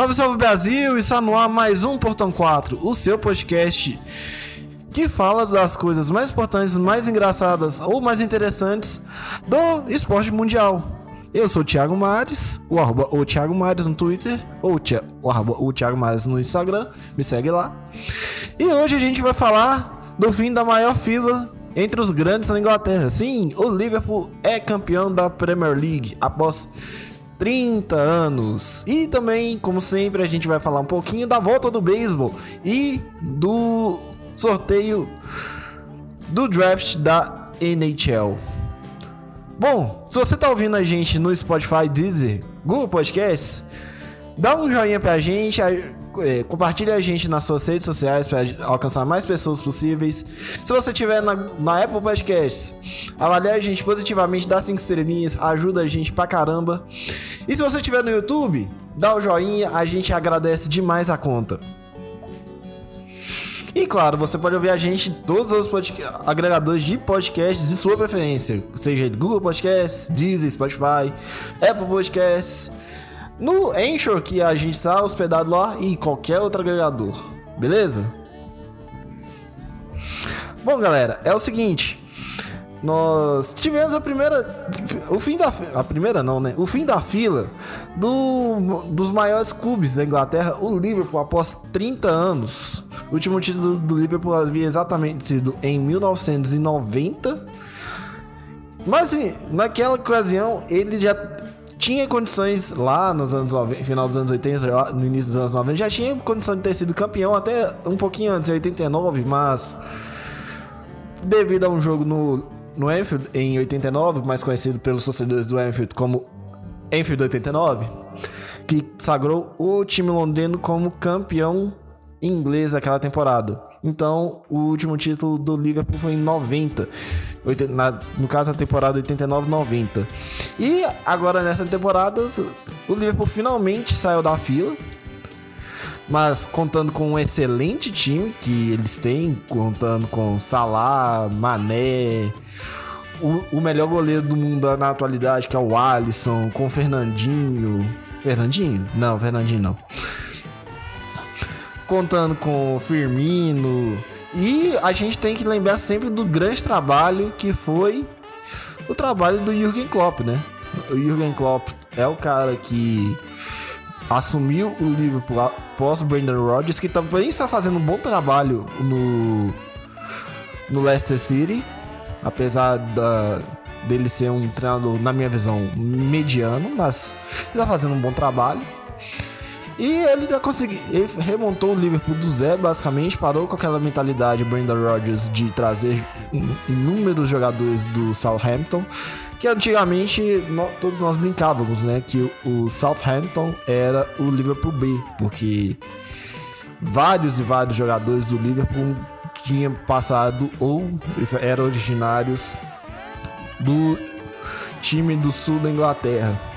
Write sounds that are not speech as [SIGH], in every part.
Salve, salve Brasil! Está no ar mais um Portão 4, o seu podcast que fala das coisas mais importantes, mais engraçadas ou mais interessantes do esporte mundial. Eu sou o Thiago Mares, o, arroba, o Thiago Mares no Twitter, ou o, arroba, o Thiago Mares no Instagram, me segue lá. E hoje a gente vai falar do fim da maior fila entre os grandes na Inglaterra. Sim, o Liverpool é campeão da Premier League após 30 anos. E também, como sempre, a gente vai falar um pouquinho da volta do beisebol e do sorteio do draft da NHL. Bom, se você tá ouvindo a gente no Spotify, Deezer, Google Podcasts, dá um joinha pra gente, é, compartilhe a gente nas suas redes sociais para alcançar mais pessoas possíveis. Se você tiver na, na Apple Podcasts, avalie a gente positivamente, dá 5 estrelinhas, ajuda a gente pra caramba. E se você estiver no YouTube, dá o um joinha, a gente agradece demais a conta. E claro, você pode ouvir a gente em todos os agregadores de podcasts de sua preferência, seja Google Podcasts, Deezer, Spotify, Apple Podcasts no Anchor, que a gente está hospedado lá, e qualquer outro agregador. Beleza? Bom, galera, é o seguinte. Nós tivemos a primeira. O fim da. A primeira não, né? O fim da fila do, dos maiores clubes da Inglaterra, o Liverpool, após 30 anos. O último título do Liverpool havia exatamente sido em 1990. Mas naquela ocasião ele já tinha condições lá nos anos 90, final dos anos 80, no início dos anos 90, já tinha condição de ter sido campeão até um pouquinho antes, em 89, mas devido a um jogo no, no Anfield em 89, mais conhecido pelos torcedores do Anfield como Anfield 89, que sagrou o time londrino como campeão inglês daquela temporada. Então, o último título do Liverpool foi em 90. Na, no caso, a temporada 89-90. E agora, nessa temporada, o Liverpool finalmente saiu da fila. Mas contando com um excelente time que eles têm, contando com Salah, Mané, o, o melhor goleiro do mundo na atualidade, que é o Alisson, com Fernandinho. Fernandinho? Não, Fernandinho não contando com Firmino. E a gente tem que lembrar sempre do grande trabalho que foi o trabalho do Jürgen Klopp, né? O Jürgen Klopp é o cara que assumiu o Liverpool após o Brendan Rodgers, que também está fazendo um bom trabalho no, no Leicester City, apesar da, dele ser um treinador, na minha visão, mediano, mas está fazendo um bom trabalho. E ele já conseguiu. Ele remontou o Liverpool do zero, basicamente, parou com aquela mentalidade Brendan Rodgers de trazer inúmeros jogadores do Southampton. Que antigamente todos nós brincávamos, né? Que o Southampton era o Liverpool B, porque vários e vários jogadores do Liverpool tinham passado ou eram originários do time do sul da Inglaterra.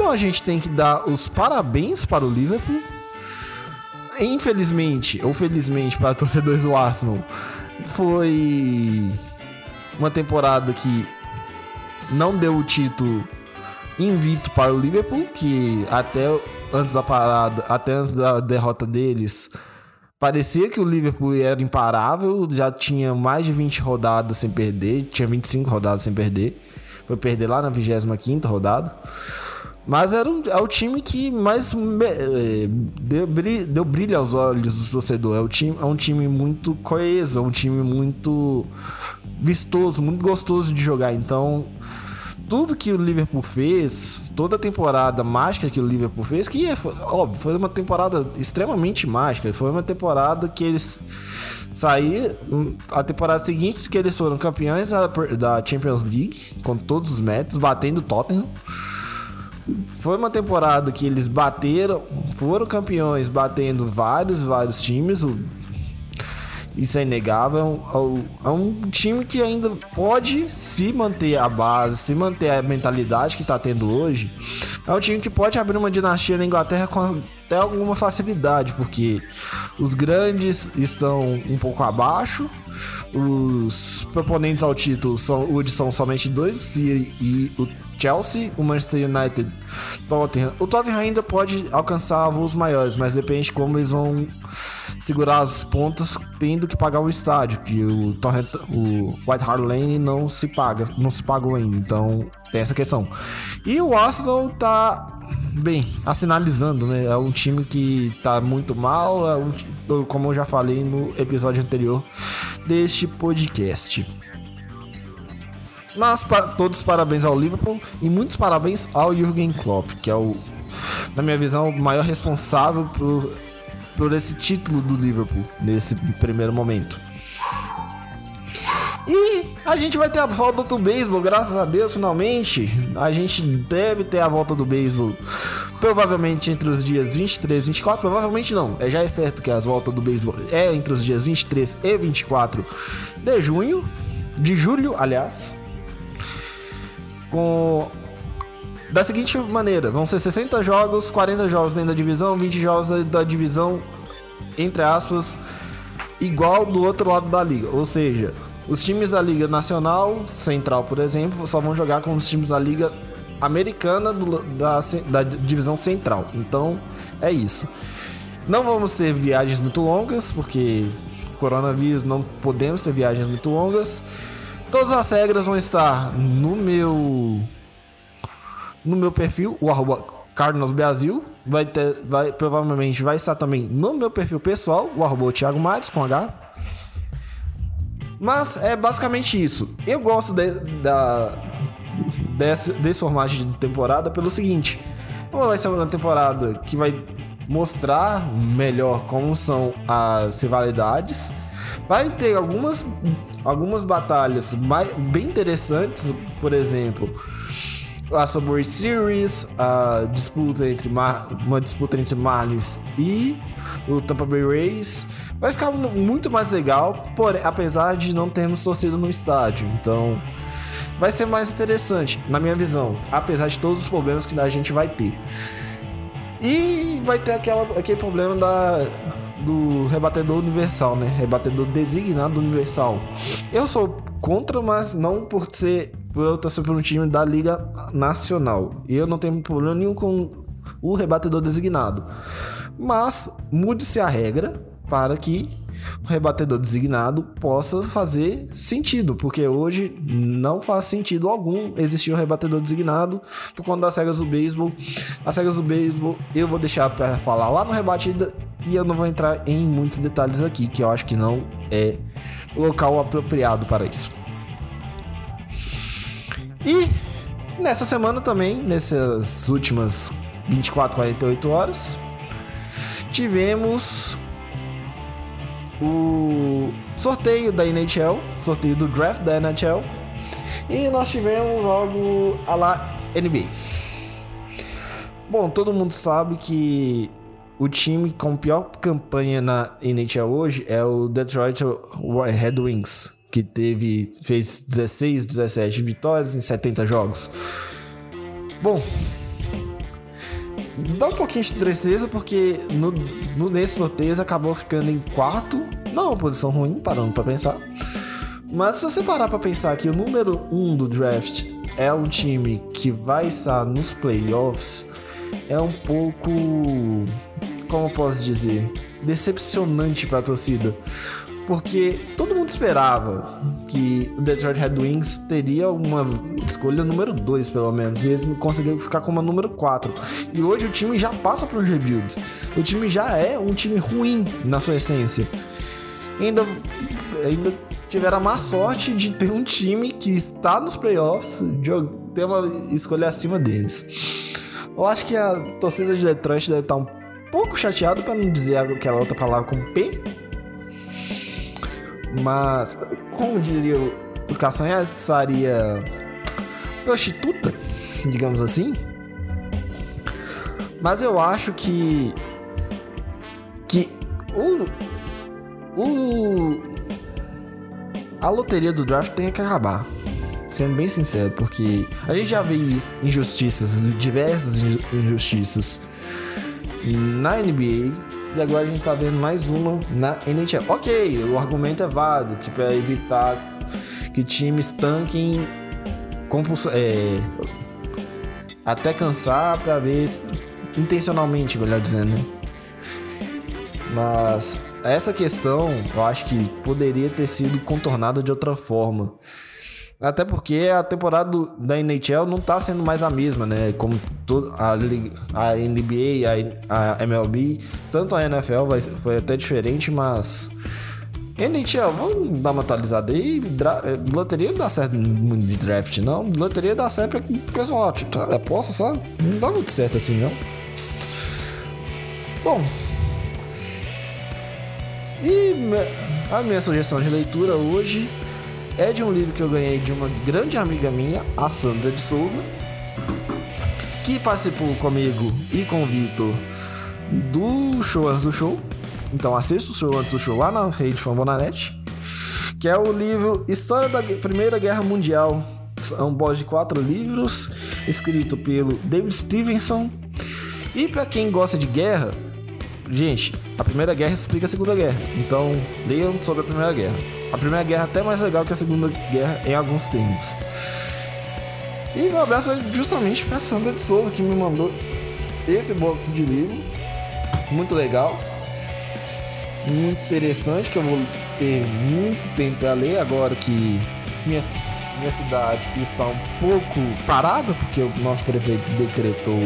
Então a gente tem que dar os parabéns para o Liverpool. Infelizmente, ou felizmente para [LAUGHS] torcedores do Arsenal, foi uma temporada que não deu o título invito para o Liverpool, que até antes da parada, até antes da derrota deles, parecia que o Liverpool era imparável, já tinha mais de 20 rodadas sem perder, tinha 25 rodadas sem perder. Foi perder lá na 25ª rodada. Mas era um, é o time que mais é, deu, brilho, deu brilho aos olhos do torcedor. É, o time, é um time muito coeso, é um time muito vistoso, muito gostoso de jogar. Então, tudo que o Liverpool fez, toda a temporada mágica que o Liverpool fez, que é, óbvio, foi uma temporada extremamente mágica. Foi uma temporada que eles saíram. A temporada seguinte que eles foram campeões da, Champions League, com todos os métodos, batendo o Tottenham. Foi uma temporada que eles bateram, foram campeões batendo vários, vários times. Isso é inegável. É, é um time que ainda pode se manter a base, se manter a mentalidade que está tendo hoje. É um time que pode abrir uma dinastia na Inglaterra com até alguma facilidade, porque os grandes estão um pouco abaixo. Os proponentes ao título são, hoje são somente dois e, e o Chelsea, o Manchester United, Tottenham. O Tottenham ainda pode alcançar voos maiores, mas depende de como eles vão segurar as pontas, tendo que pagar o estádio, que o, Torrent, o White Hart Lane não se paga, não se pagou ainda. Então tem essa questão. E o Arsenal tá bem, assinalizando, né? É um time que tá muito mal, é um, como eu já falei no episódio anterior deste podcast. Mas pa todos parabéns ao Liverpool e muitos parabéns ao Jürgen Klopp, que é o, na minha visão, o maior responsável por, por esse título do Liverpool nesse primeiro momento. E a gente vai ter a volta do beisebol, graças a Deus, finalmente. A gente deve ter a volta do beisebol. Provavelmente entre os dias 23 e 24. Provavelmente não. É, já é certo que as voltas do beisebol é entre os dias 23 e 24 de junho. De julho, aliás com da seguinte maneira: vão ser 60 jogos, 40 jogos dentro da divisão, 20 jogos da divisão, entre aspas, igual do outro lado da liga. Ou seja, os times da Liga Nacional Central, por exemplo, só vão jogar com os times da Liga Americana do, da, da divisão central. Então é isso. Não vamos ter viagens muito longas, porque coronavírus não podemos ter viagens muito longas. Todas as regras vão estar no meu no meu perfil, o arroba Carlos Brasil. Vai ter, vai, provavelmente vai estar também no meu perfil pessoal, o arroba Thiago Matos com H. Mas é basicamente isso. Eu gosto de, da, desse, desse formato de temporada pelo seguinte: vai ser uma temporada que vai mostrar melhor como são as rivalidades. Vai ter algumas, algumas batalhas mais, bem interessantes, por exemplo, a Subway Series, a disputa entre Mar uma disputa entre Marlins e o Tampa Bay Rays. Vai ficar muito mais legal, porém, apesar de não termos torcida no estádio. Então, vai ser mais interessante, na minha visão, apesar de todos os problemas que a gente vai ter. E vai ter aquela, aquele problema da do rebatedor universal, né? Rebatedor designado universal. Eu sou contra, mas não por ser por eu torcer por um time da Liga Nacional. E eu não tenho problema nenhum com o rebatedor designado. Mas mude-se a regra para que o rebatedor designado possa fazer sentido, porque hoje não faz sentido algum existir um rebatedor designado por conta das regras do beisebol. As regras do beisebol eu vou deixar para falar lá no rebatida e eu não vou entrar em muitos detalhes aqui, que eu acho que não é local apropriado para isso. E nessa semana também, nessas últimas 24, 48 horas, tivemos o sorteio da NHL, sorteio do draft da NHL, e nós tivemos algo a lá NBA. Bom, todo mundo sabe que o time com pior campanha na NHL hoje é o Detroit Red Wings, que teve fez 16, 17 vitórias em 70 jogos. Bom, dá um pouquinho de tristeza porque no, no, nesse sorteio acabou ficando em quarto. Não é uma posição ruim, parando para pensar. Mas se você parar para pensar que o número 1 um do draft é um time que vai estar nos playoffs, é um pouco. Como eu posso dizer? Decepcionante para a torcida porque todo mundo esperava que o Detroit Red Wings teria uma escolha número 2, pelo menos, e eles conseguiram ficar com uma número 4. E hoje o time já passa por um rebuild. O time já é um time ruim na sua essência. Ainda, ainda tiveram a má sorte de ter um time que está nos playoffs, de ter uma escolha acima deles. Eu acho que a torcida de Detroit deve estar um pouco chateada, para não dizer aquela outra palavra com P, mas, como diria o Castanha, seria prostituta, digamos assim. Mas eu acho que que o o a loteria do draft tem que acabar. Sendo bem sincero, porque a gente já vê injustiças, diversas injustiças na NBA e agora a gente tá vendo mais uma na NHL. Ok, o argumento é válido, que para evitar que times tanquem compulso é, até cansar pra ver intencionalmente, melhor dizendo, né? Mas essa questão eu acho que poderia ter sido contornada de outra forma. Até porque a temporada da NHL não tá sendo mais a mesma, né? Como a, a NBA, a, a MLB, tanto a NFL vai, foi até diferente, mas. NHL, vamos dar uma atualizada aí. Dra loteria não dá certo muito de draft, não. Loteria dá certo pra pessoal, tipo, aposta, sabe? Não dá muito certo assim, não. Bom. E a minha sugestão de leitura hoje é de um livro que eu ganhei de uma grande amiga minha, a Sandra de Souza, que participou comigo e com o Vitor do show antes do show. Então assista o show antes do show lá na rede Fambonanet, que é o livro História da Primeira Guerra Mundial. É um boss de quatro livros, escrito pelo David Stevenson. E para quem gosta de guerra, gente, a Primeira Guerra explica a Segunda Guerra. Então, leiam sobre a Primeira Guerra. A Primeira Guerra é até mais legal que a Segunda Guerra em alguns termos. E meu abraço é justamente para Sandra de Souza que me mandou esse box de livro. Muito legal. Muito interessante, que eu vou ter muito tempo para ler agora que minha, minha cidade está um pouco parada, porque o nosso prefeito decretou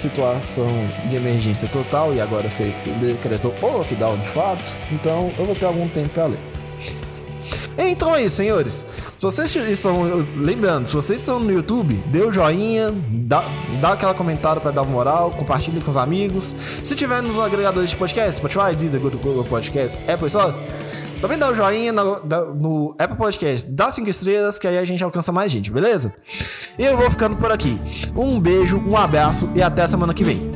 situação de emergência total e agora foi decretou o lockdown de fato, então eu vou ter algum tempo para ler. Então é isso, senhores. Se vocês estão. Lembrando, se vocês estão no YouTube, dê o um joinha, dá, dá aquela comentário para dar moral, compartilhe com os amigos. Se tiver nos agregadores de podcast, Spotify, Deezer, Google Podcast, Apple só. Também dá o um joinha no, no, Apple Podcast, dá 5 estrelas, que aí a gente alcança mais gente, beleza? E eu vou ficando por aqui. Um beijo, um abraço e até semana que vem.